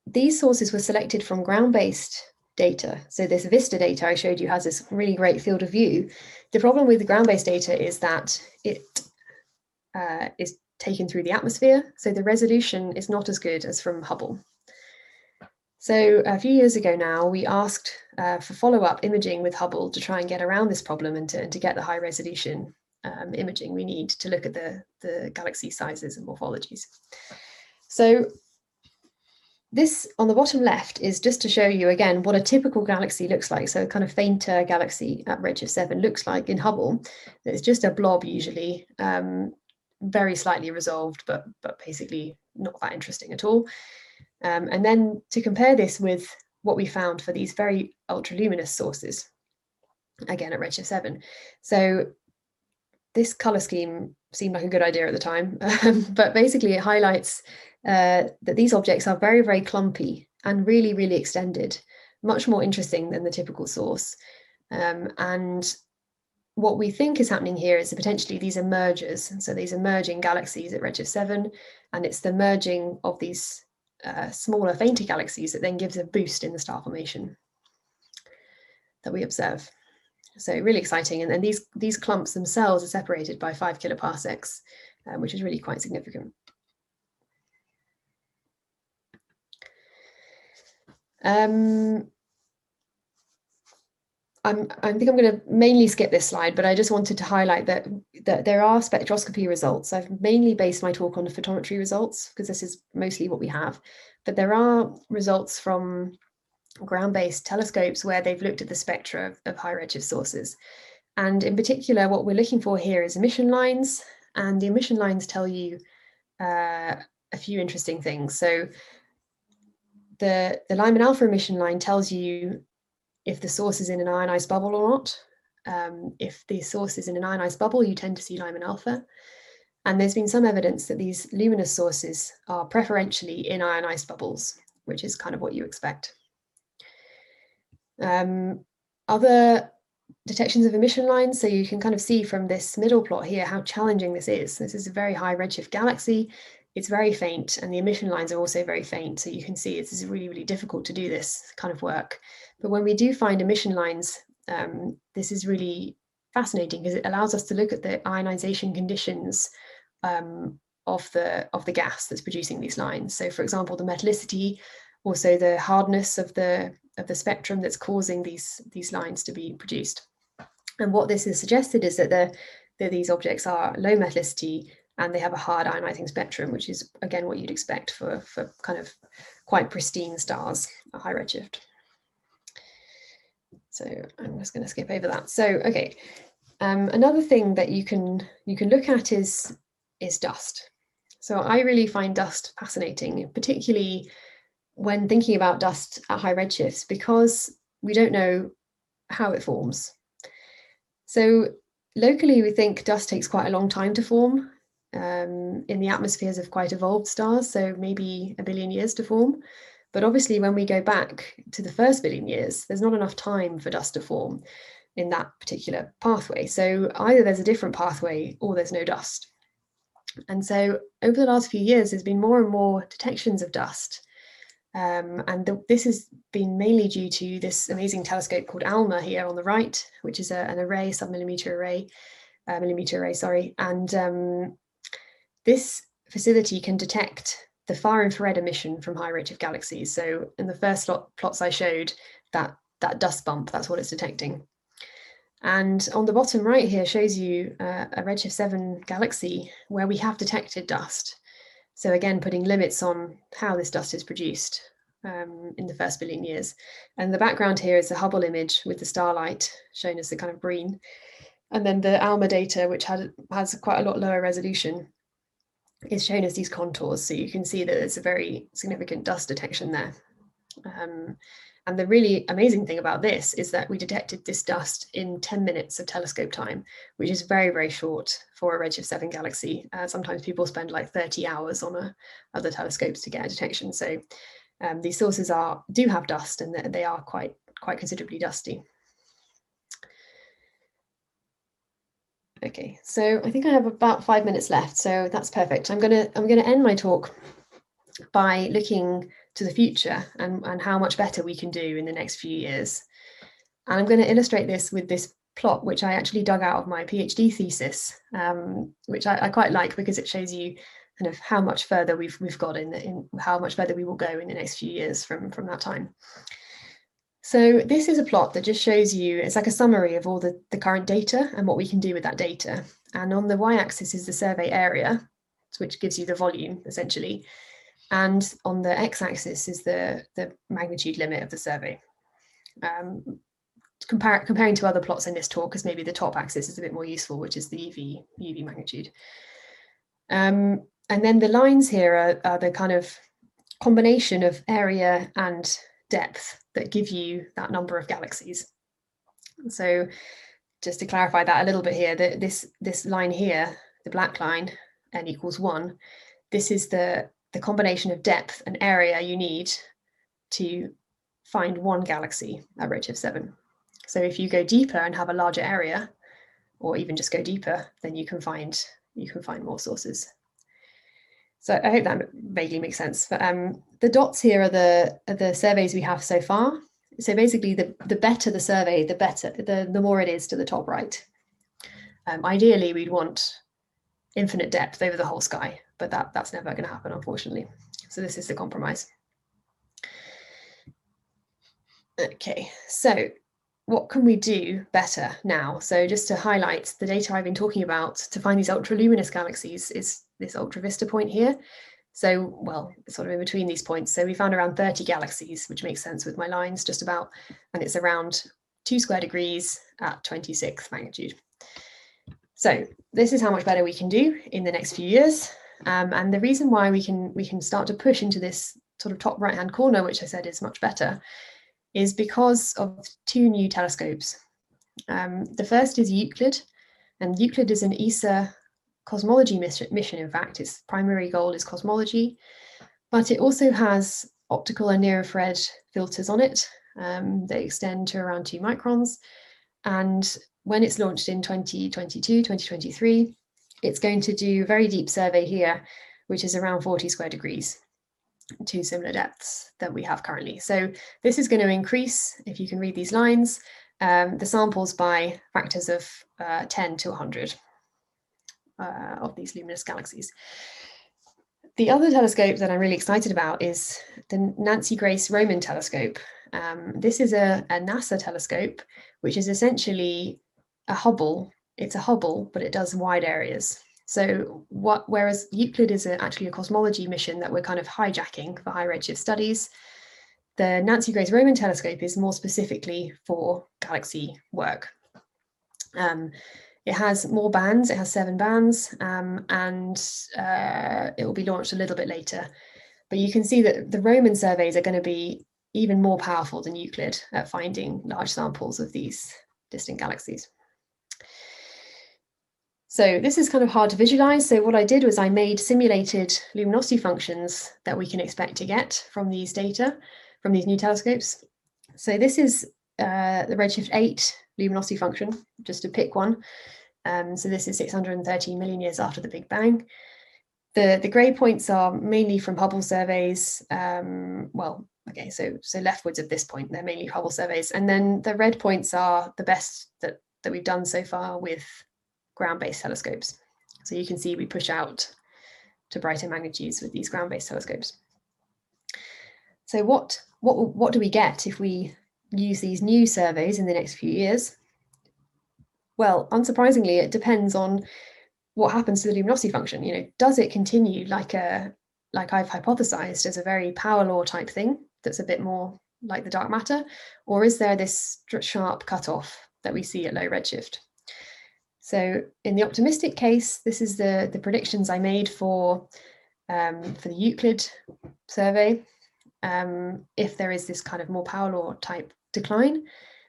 these sources were selected from ground-based data. So this vista data i showed you has this really great field of view. The problem with the ground-based data is that it uh, is taken through the atmosphere so the resolution is not as good as from hubble So a few years ago now, we asked uh, for follow-up imaging with Hubble to try and get around this problem and to, and to get the high resolution um, imaging we need to look at the, the galaxy sizes and morphologies. So this on the bottom left is just to show you again what a typical galaxy looks like. So a kind of fainter galaxy at redshift 7 looks like in Hubble. It's just a blob usually, um, very slightly resolved, but, but basically not that interesting at all. Um, and then to compare this with what we found for these very ultraluminous sources, again at redshift 7. So this color scheme seemed like a good idea at the time, um, but basically it highlights uh, that these objects are very, very clumpy and really, really extended, much more interesting than the typical source. Um, and what we think is happening here is potentially these are mergers. So these are merging galaxies at redshift 7, and it's the merging of these uh, smaller, fainter galaxies that then gives a boost in the star formation that we observe. So really exciting. And then these, these clumps themselves are separated by five kiloparsecs, um, which is really quite significant. Um, I'm, I think I'm going to mainly skip this slide, but I just wanted to highlight that, that there are spectroscopy results. I've mainly based my talk on the photometry results because this is mostly what we have, but there are results from ground-based telescopes where they've looked at the spectra of, of high redshift sources. And in particular, what we're looking for here is emission lines, and the emission lines tell you uh, a few interesting things. So the, the Lyman alpha emission line tells you if the source is in an ionized bubble or not. Um, if the source is in an ionized bubble, you tend to see Lyman alpha. And there's been some evidence that these luminous sources are preferentially in ionized bubbles, which is kind of what you expect. Um, other detections of emission lines, so you can kind of see from this middle plot here how challenging this is. This is a very high redshift galaxy. It's very faint and the emission lines are also very faint. So you can see it's really, really difficult to do this kind of work. But when we do find emission lines, um, this is really fascinating because it allows us to look at the ionization conditions um, of the of the gas that's producing these lines. So for example, the metallicity, also the hardness of the of the spectrum that's causing these these lines to be produced. And what this has suggested is that the that these objects are low metallicity and they have a hard ionizing spectrum, which is again what you'd expect for, for kind of quite pristine stars at high redshift. So I'm just going to skip over that. So okay, um, another thing that you can you can look at is is dust. So I really find dust fascinating, particularly when thinking about dust at high redshifts because we don't know how it forms. So locally, we think dust takes quite a long time to form um, in the atmospheres of quite evolved stars, so maybe a billion years to form. But obviously, when we go back to the first billion years, there's not enough time for dust to form in that particular pathway. So either there's a different pathway or there's no dust. And so over the last few years, there's been more and more detections of dust. Um, and the, this has been mainly due to this amazing telescope called ALMA here on the right, which is a, an array, submillimeter array, uh, millimeter array, sorry. And um, this facility can detect the far infrared emission from high redshift galaxies. So in the first plots I showed, that, that dust bump, that's what it's detecting. And on the bottom right here shows you uh, a Redshift 7 galaxy where we have detected dust. So again, putting limits on how this dust is produced um, in the first billion years. And the background here is the Hubble image with the starlight shown as the kind of green. And then the ALMA data, which had, has quite a lot lower resolution, is shown as these contours. So you can see that there's a very significant dust detection there. Um, and the really amazing thing about this is that we detected this dust in 10 minutes of telescope time, which is very, very short for a Redshift 7 galaxy. Uh, sometimes people spend like 30 hours on a, other telescopes to get a detection. So um, these sources are do have dust and they are quite, quite considerably dusty. Okay, so I think I have about five minutes left, so that's perfect. I'm gonna I'm gonna end my talk by looking to the future and, and how much better we can do in the next few years. And I'm going to illustrate this with this plot, which I actually dug out of my PhD thesis, um, which I, I, quite like because it shows you kind of how much further we've we've got in, the, in how much further we will go in the next few years from from that time. So this is a plot that just shows you, it's like a summary of all the, the current data and what we can do with that data. And on the y-axis is the survey area, which gives you the volume essentially. And on the x-axis is the, the magnitude limit of the survey. Um, comparing to other plots in this talk, because maybe the top axis is a bit more useful, which is the UV, UV magnitude. Um, and then the lines here are, are the kind of combination of area and depth that give you that number of galaxies. So just to clarify that a little bit here, that this, this line here, the black line, n equals one, this is the, the combination of depth and area you need to find one galaxy at redshift 7. So if you go deeper and have a larger area, or even just go deeper, then you can find you can find more sources. So I hope that vaguely makes sense. But um, the dots here are the are the surveys we have so far. So basically, the the better the survey, the better the the more it is to the top right. Um, ideally, we'd want infinite depth over the whole sky, but that that's never going to happen, unfortunately. So this is the compromise. Okay, so what can we do better now? So just to highlight the data I've been talking about to find these ultraluminous galaxies is this UltraVISTA point here. So, well, sort of in between these points. So we found around 30 galaxies, which makes sense with my lines just about, and it's around two square degrees at 26th magnitude. So this is how much better we can do in the next few years. Um, and the reason why we can we can start to push into this sort of top right hand corner, which I said is much better, is because of two new telescopes. Um, the first is Euclid, and Euclid is an ESA cosmology mission, in fact. Its primary goal is cosmology, but it also has optical and near infrared filters on it. Um, they extend to around two microns. And when it's launched in 2022, 2023, it's going to do a very deep survey here, which is around 40 square degrees to similar depths that we have currently. So this is going to increase, if you can read these lines, um, the samples by factors of uh, 10 to 100 uh, of these luminous galaxies. The other telescope that I'm really excited about is the Nancy Grace Roman telescope. Um, this is a, a NASA telescope, which is essentially a Hubble. It's a Hubble, but it does wide areas. So what, whereas Euclid is a, actually a cosmology mission that we're kind of hijacking for high redshift studies, the Nancy Grace Roman telescope is more specifically for galaxy work. Um, it has more bands, it has seven bands, um, and uh, it will be launched a little bit later. But you can see that the Roman surveys are going to be even more powerful than Euclid at finding large samples of these distant galaxies. So this is kind of hard to visualize. So what I did was I made simulated luminosity functions that we can expect to get from these data, from these new telescopes. So this is uh, the Redshift 8 luminosity function, just to pick one. Um, so this is 613 million years after the Big Bang. The, the grey points are mainly from Hubble surveys. Um, well, okay, so so leftwards of this point, they're mainly Hubble surveys. And then the red points are the best that, that we've done so far with ground-based telescopes. So you can see we push out to brighter magnitudes with these ground-based telescopes. So what, what, what do we get if we use these new surveys in the next few years? Well, unsurprisingly, it depends on what happens to the luminosity function. You know, does it continue like a like I've hypothesized as a very power law type thing that's a bit more like the dark matter, or is there this sharp cutoff that we see at low redshift? So in the optimistic case, this is the, the predictions I made for, um, for the Euclid survey, um, if there is this kind of more power law type decline.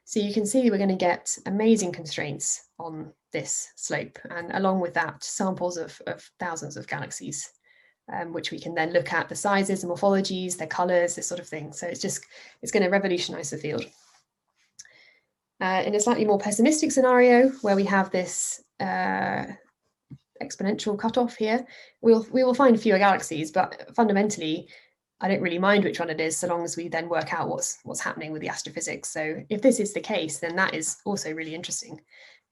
So you can see we're going to get amazing constraints on this slope. And along with that, samples of, of thousands of galaxies, um, which we can then look at the sizes, the morphologies, their colors, this sort of thing. So it's just, it's going to revolutionize the field. Uh, in a slightly more pessimistic scenario, where we have this uh, exponential cutoff here, we'll, we will find fewer galaxies, but fundamentally, I don't really mind which one it is, so long as we then work out what's what's happening with the astrophysics. So if this is the case, then that is also really interesting.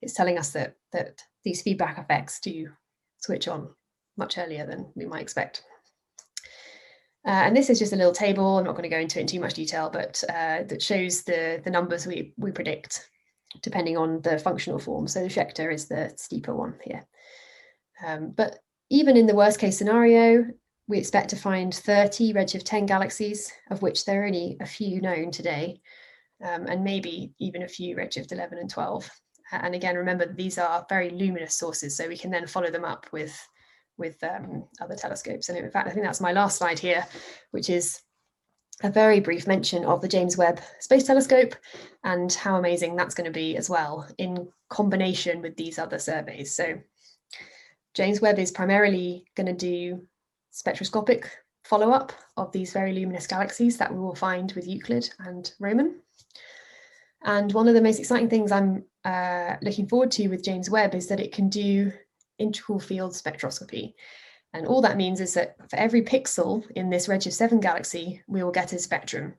It's telling us that that these feedback effects do switch on much earlier than we might expect. Uh, and this is just a little table. I'm not going to go into it in too much detail, but uh, that shows the, the numbers we, we predict depending on the functional form. So the Schechter is the steeper one here. Um, but even in the worst case scenario, we expect to find 30 redshift 10 galaxies, of which there are only a few known today, um, and maybe even a few redshift 11 and 12. And again, remember, these are very luminous sources, so we can then follow them up with, with um, other telescopes. And in fact, I think that's my last slide here, which is a very brief mention of the James Webb Space Telescope and how amazing that's going to be as well in combination with these other surveys. So James Webb is primarily going to do spectroscopic follow-up of these very luminous galaxies that we will find with Euclid and Roman. And one of the most exciting things I'm uh, looking forward to with James Webb is that it can do integral field spectroscopy. And all that means is that for every pixel in this redshift 7 galaxy, we will get a spectrum.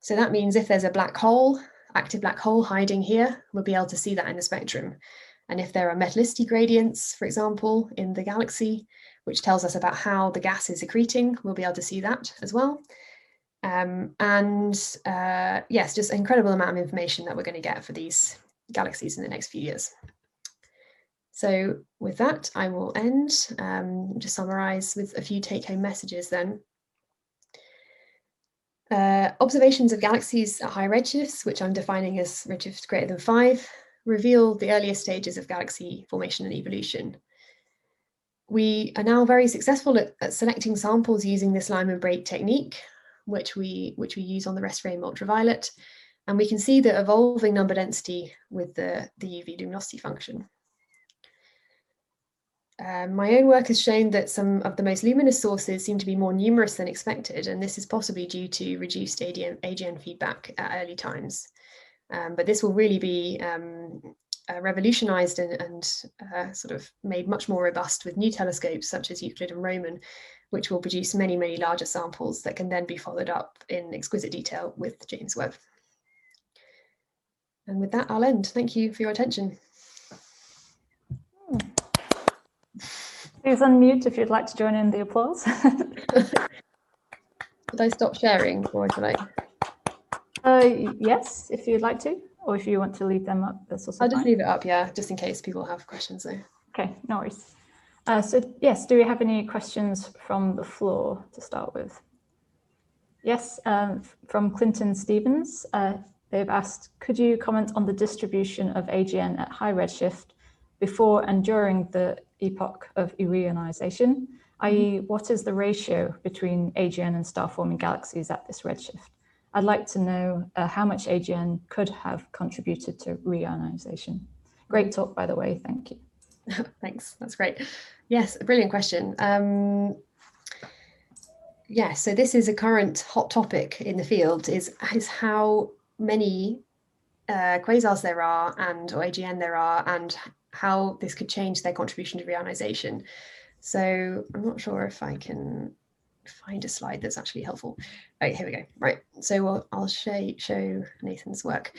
So that means if there's a black hole, active black hole hiding here, we'll be able to see that in the spectrum. And if there are metallicity gradients, for example, in the galaxy, which tells us about how the gas is accreting, we'll be able to see that as well. Um, and uh, yes, just an incredible amount of information that we're going to get for these galaxies in the next few years. So with that, I will end, um, just summarize with a few take-home messages then. Uh, observations of galaxies at high redshifts, which I'm defining as redshifts greater than five, reveal the earliest stages of galaxy formation and evolution. We are now very successful at, at selecting samples using this Lyman break technique, which we, which we use on the rest frame ultraviolet. And we can see the evolving number density with the, the UV luminosity function. Um, my own work has shown that some of the most luminous sources seem to be more numerous than expected, and this is possibly due to reduced AGN feedback at early times. Um, but this will really be um, uh, revolutionized and, and uh, sort of made much more robust with new telescopes such as Euclid and Roman, which will produce many, many larger samples that can then be followed up in exquisite detail with James Webb. And with that, I'll end. Thank you for your attention. Please unmute if you'd like to join in the applause. Should I stop sharing or should I? Uh, yes, if you'd like to, or if you want to leave them up, that's also I'll just fine. leave it up, yeah, just in case people have questions though. Okay, no worries. Uh, so yes, do we have any questions from the floor to start with? Yes, um, from Clinton Stevens. Uh, they've asked, could you comment on the distribution of AGN at high redshift before and during the epoch of reionization, i.e. what is the ratio between AGN and star-forming galaxies at this redshift? I'd like to know uh, how much AGN could have contributed to reionization. Great talk, by the way, thank you. Thanks, that's great. Yes, a brilliant question. Um, yeah, so this is a current hot topic in the field is, is how many uh, quasars there are and or AGN there are and how this could change their contribution to reionization. So I'm not sure if I can find a slide that's actually helpful. Right, here we go. Right, so I'll, I'll show, show Nathan's work.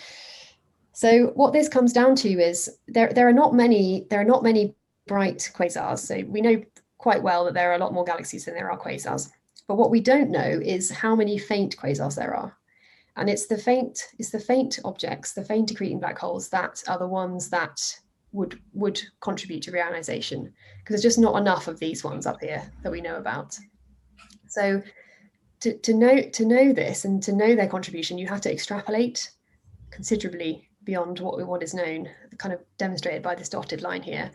So what this comes down to is there, there are not many there are not many bright quasars. So we know quite well that there are a lot more galaxies than there are quasars. But what we don't know is how many faint quasars there are. And it's the faint, it's the faint objects, the faint accreting black holes that are the ones that would would contribute to reionization because there's just not enough of these ones up here that we know about. So to, to know to know this and to know their contribution, you have to extrapolate considerably beyond what what is known, kind of demonstrated by this dotted line here.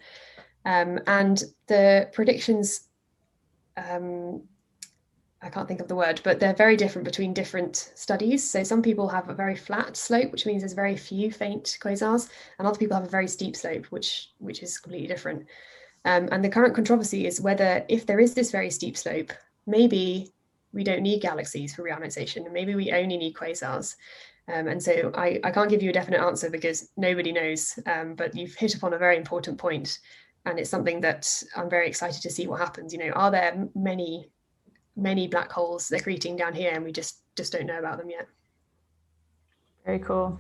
Um, and the predictions um, I can't think of the word, but they're very different between different studies. So some people have a very flat slope, which means there's very few faint quasars, and other people have a very steep slope, which which is completely different. Um, and the current controversy is whether, if there is this very steep slope, maybe we don't need galaxies for reionization, and maybe we only need quasars. Um, and so I, I can't give you a definite answer because nobody knows, um, but you've hit upon a very important point, and it's something that I'm very excited to see what happens. You know, are there many many black holes they're creating down here and we just just don't know about them yet very cool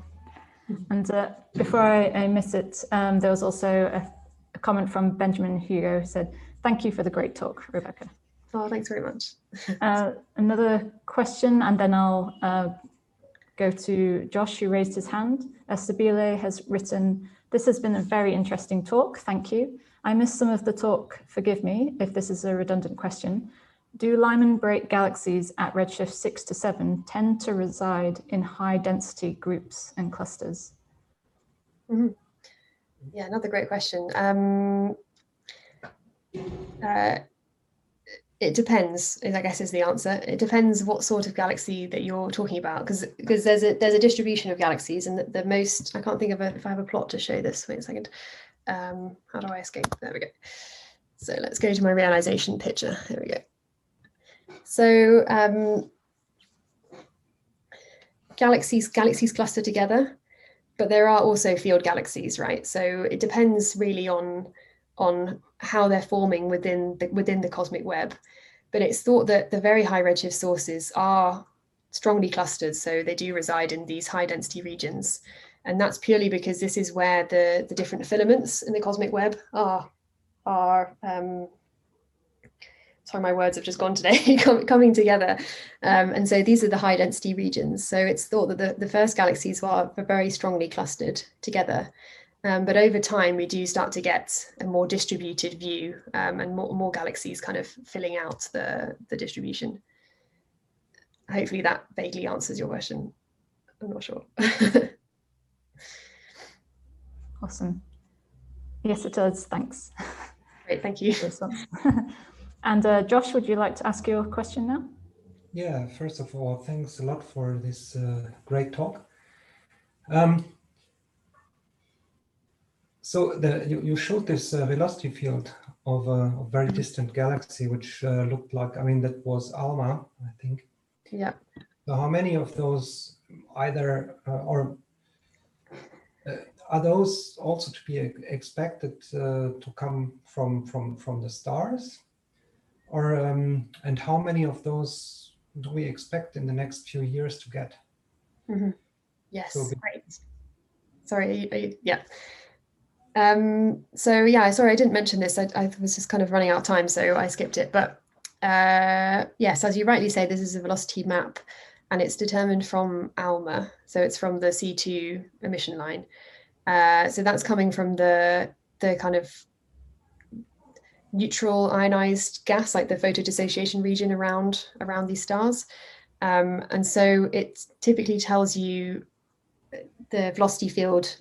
and uh, before I, I, miss it um, there was also a, a, comment from benjamin hugo who said thank you for the great talk, Rebecca. Oh, thanks very much. uh, another question, and then I'll uh, go to Josh, who raised his hand. Uh, Sabile has written, this has been a very interesting talk, thank you. I missed some of the talk, forgive me if this is a redundant question. Do Lyman break galaxies at redshift 6 to 7 tend to reside in high density groups and clusters? Mm -hmm. Yeah, another great question. Um, uh, it depends, I guess is the answer. It depends what sort of galaxy that you're talking about, because because there's a there's a distribution of galaxies, and the, the, most I can't think of a, if I have a plot to show this. Wait a second. Um, how do I escape? There we go. So let's go to my realization picture. There we go. So um, galaxies galaxies cluster together, but there are also field galaxies, right? So it depends really on on how they're forming within the, within the cosmic web. But it's thought that the very high redshift sources are strongly clustered, so they do reside in these high density regions. And that's purely because this is where the, the different filaments in the cosmic web are, are um, sorry, my words have just gone today, coming together. Um, and so these are the high density regions. So it's thought that the, the first galaxies were very strongly clustered together. Um, but over time, we do start to get a more distributed view um, and more, more galaxies kind of filling out the, the distribution. Hopefully that vaguely answers your question. I'm not sure. awesome. Yes, it does. Thanks. Great, thank you. and uh, Josh, would you like to ask your question now? Yeah, first of all, thanks a lot for this uh, great talk. Um, so the, you, you showed this uh, velocity field of a, a, very distant galaxy, which uh, looked like, I mean, that was ALMA, I think. Yeah. So how many of those either, uh, or uh, are those also to be expected uh, to come from, from, from the stars? Or, um, and how many of those do we expect in the next few years to get? Mm -hmm. Yes, so, right. Sorry, are you, are you, yeah. Um, so yeah, sorry, I didn't mention this. I, I, was just kind of running out of time, so I skipped it. But uh, yes, as you rightly say, this is a velocity map and it's determined from ALMA. So it's from the C2 emission line. Uh, so that's coming from the, the kind of neutral ionized gas, like the photodissociation region around, around these stars. Um, and so it typically tells you the velocity field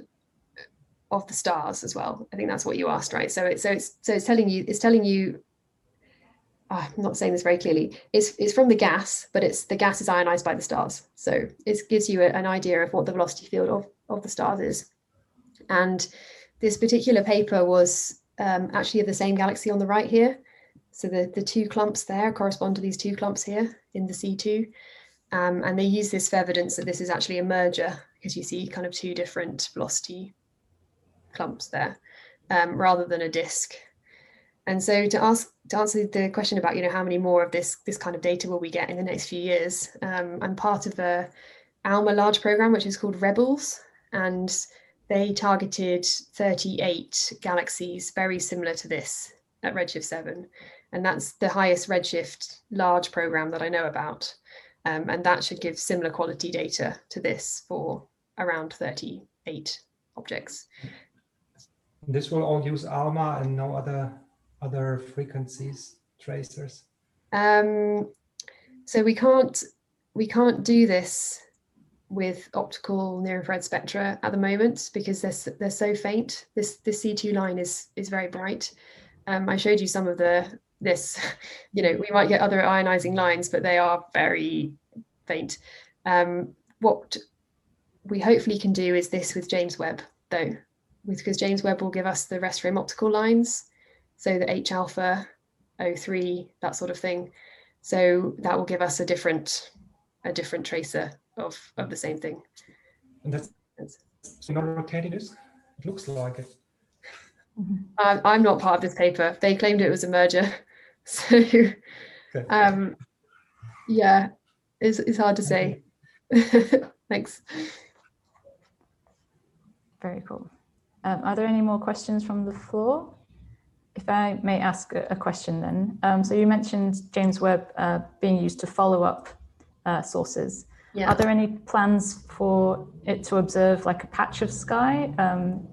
of the stars as well. I think that's what you asked, right? So it's so it's so it's telling you it's telling you. Oh, I'm not saying this very clearly. It's it's from the gas, but it's the gas is ionized by the stars. So it gives you a, an idea of what the velocity field of of the stars is. And this particular paper was um, actually of the same galaxy on the right here. So the, the two clumps there correspond to these two clumps here in the C2. Um, and they use this for evidence that this is actually a merger because you see kind of two different velocity clumps there um, rather than a disk. And so to ask to answer the question about you know how many more of this this kind of data will we get in the next few years, um, I'm part of the ALMA large program which is called Rebels, and they targeted 38 galaxies very similar to this at Redshift 7, and that's the highest Redshift large program that I know about, um, and that should give similar quality data to this for around 38 objects. This will all use ALMA and no other other frequencies tracers. Um, so we can't we can't do this with optical near infrared spectra at the moment because they're they're so faint. This this C2 line is is very bright. Um, I showed you some of the this. You know, we might get other ionizing lines, but they are very faint. Um, what we hopefully can do is this with James Webb, though because James Webb will give us the rest frame optical lines, so the H alpha, O3, that sort of thing. So that will give us a different a different tracer of of the same thing. And that's, not a rotating disk. It looks like it. Um, I'm not part of this paper. They claimed it was a merger, so okay. um, yeah, it's it's hard to say. Thanks. Very cool. Um, are there any more questions from the floor? if I may ask a, a question then. Um, so you mentioned James Webb uh, being used to follow up uh, sources. Yeah. Are there any plans for it to observe like a patch of sky, um,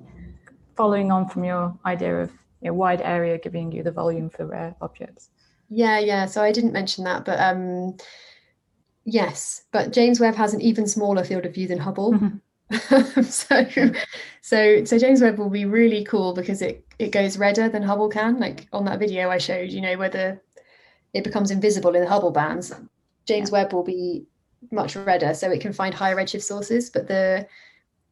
following on from your idea of a wide area giving you the volume for rare objects? Yeah, yeah. So I didn't mention that, but um, yes, but James Webb has an even smaller field of view than Hubble. Mhm. so, so, so James Webb will be really cool because it it goes redder than Hubble can. Like on that video I showed, you know, whether it becomes invisible in the Hubble bands, James Webb will be much redder, so it can find higher redshift sources. But the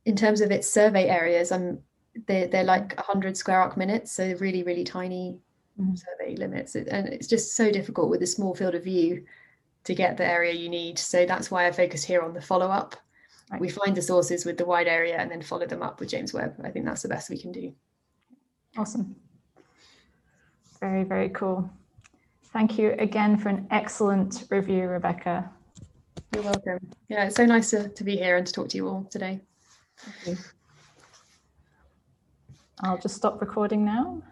in terms of its survey areas, um, they're they're like 100 square arc minutes, so really really tiny Mhm. survey limits, and it's just so difficult with a small field of view to get the area you need. So that's why I focused here on the follow up. Right. We find the sources with the wide area and then follow them up with James Webb. I think that's the best we can do. Awesome. Very, very cool. Thank you again for an excellent review, Rebecca. You're welcome. Yeah, it's so nice to, to be here and to talk to you all today. I'll just stop recording now.